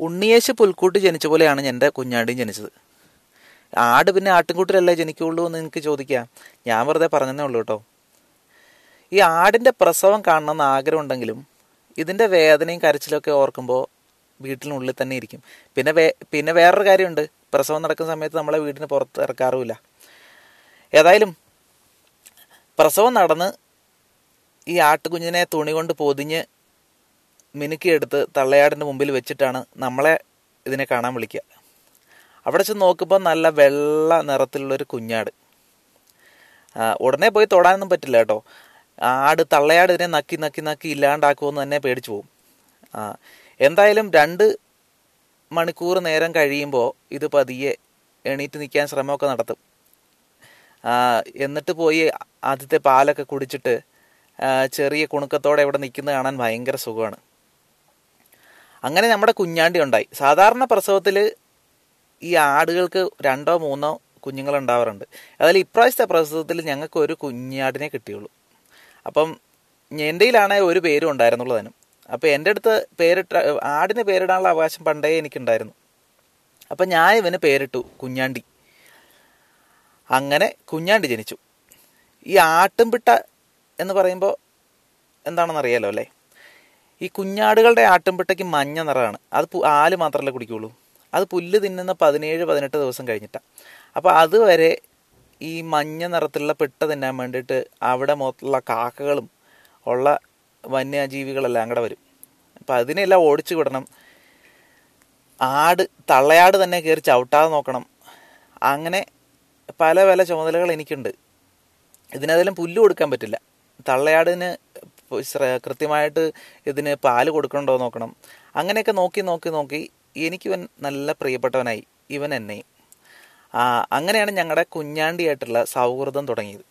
ഉണ്ണിയേശു പുൽക്കൂട്ട് ജനിച്ച പോലെയാണ് എന്റെ കുഞ്ഞാണ്ടിയും ജനിച്ചത്. ആട് പിന്നെ ആട്ടിൻകൂട്ടിലല്ലേ ജനിക്കുള്ളൂ എന്ന് എനിക്ക് ചോദിക്കാം. ഞാൻ വെറുതെ പറഞ്ഞതേ ഉള്ളൂ കേട്ടോ. ഈ ആടിന്റെ പ്രസവം കാണണമെന്ന് ആഗ്രഹമുണ്ടെങ്കിലും ഇതിന്റെ വേദനയും കരച്ചിലൊക്കെ ഓർക്കുമ്പോൾ വീട്ടിനുള്ളിൽ തന്നെ ഇരിക്കും. പിന്നെ വേ പിന്നെ വേറൊരു കാര്യമുണ്ട്. പ്രസവം നടക്കുന്ന സമയത്ത് നമ്മളെ വീടിന് പുറത്ത് ഇറക്കാറുമില്ല. ഏതായാലും പ്രസവം നടന്ന് ഈ ആട്ടുകുഞ്ഞിനെ തുണി കൊണ്ട് പൊതിഞ്ഞ് മിനുക്കിയെടുത്ത് തള്ളയാടിന്റെ മുമ്പിൽ വെച്ചിട്ടാണ് നമ്മളെ ഇതിനെ കാണാൻ വിളിക്കുക. അവിടെ ചെന്ന് നോക്കുമ്പോൾ നല്ല വെള്ള നിറത്തിലുള്ളൊരു കുഞ്ഞാട്. ഉടനെ പോയി തൊടാനൊന്നും പറ്റില്ല കേട്ടോ. ആട് തള്ളയാട് ഇതിനെ നക്കി നക്കി നക്കി ഇല്ലാണ്ടാക്കുമെന്ന് തന്നെ പേടിച്ചു പോകും എന്തായാലും രണ്ട് മണിക്കൂർ നേരം കഴിയുമ്പോൾ ഇത് പതിയെ എണീറ്റ് നിൽക്കാൻ ശ്രമമൊക്കെ നടത്തും. എന്നിട്ട് പോയി ആദ്യത്തെ പാലൊക്കെ കുടിച്ചിട്ട് ചെറിയ കുണുക്കത്തോടെ ഇവിടെ നിൽക്കുന്നത് കാണാൻ ഭയങ്കര സുഖമാണ്. അങ്ങനെ നമ്മുടെ കുഞ്ഞാണ്ടി ഉണ്ടായി. സാധാരണ പ്രസവത്തിൽ ഈ ആടുകൾക്ക് രണ്ടോ മൂന്നോ കുഞ്ഞുങ്ങൾ ഉണ്ടാവാറുണ്ട്. അതിൽ ഇപ്രാവശ്യത്തെ പ്രസവത്തിൽ ഞങ്ങൾക്ക് ഒരു കുഞ്ഞാടിനെ കിട്ടിയുള്ളൂ. അപ്പം എന്റെയിലാണെ ഒരു പേരും ഉണ്ടായിരുന്നുള്ളൂ താനും അപ്പോൾ എന്റെ അടുത്ത് പേരിട്ട ആടിന് പേരിടാനുള്ള അവകാശം പണ്ടേ എനിക്കുണ്ടായിരുന്നു. അപ്പം ഞാൻ ഇവന് പേരിട്ടു കുഞ്ഞാണ്ടി. അങ്ങനെ കുഞ്ഞാണ്ടി ജനിച്ചു. ഈ ആട്ടുംപിട്ട എന്ന് പറയുമ്പോൾ എന്താണെന്ന് അറിയാലോ അല്ലേ? ഈ കുഞ്ഞാടുകളുടെ ആട്ടുംപിട്ടയ്ക്ക് മഞ്ഞ നിറമാണ്. അത് ആൽ മാത്രമല്ലേ കുടിക്കുള്ളൂ. അത് പുല്ല് തിന്നുന്ന പതിനേഴ് പതിനെട്ട് ദിവസം കഴിഞ്ഞിട്ടാണ് അപ്പോൾ അതുവരെ ഈ മഞ്ഞ നിറത്തിലുള്ള പിട്ട തിന്നാൻ വേണ്ടിയിട്ട് അവിടെ മൊത്തമുള്ള കാക്കകളും ഉള്ള വന്യജീവികളെല്ലാം അങ്ങടെ വരും. അപ്പം അതിനെല്ലാം ഓടിച്ചു വിടണം. ആട് തള്ളയാട് തന്നെ കയറി ചവിട്ടാതെ നോക്കണം. അങ്ങനെ പല പല ചുമതലകൾ എനിക്കുണ്ട്. ഇതിനേതായാലും പുല്ല് കൊടുക്കാൻ പറ്റില്ല. തള്ളയാടിന് കൃത്യമായിട്ട് ഇതിന് പാൽ കൊടുക്കണ്ടോ നോക്കണം. അങ്ങനെയൊക്കെ നോക്കി നോക്കി നോക്കി എനിക്കിവൻ നല്ല പ്രിയപ്പെട്ടവനായി. ഇവൻ എന്നെ. അങ്ങനെയാണ് ഞങ്ങളുടെ കുഞ്ഞാണ്ടിയായിട്ടുള്ള സൗഹൃദം തുടങ്ങിയത്.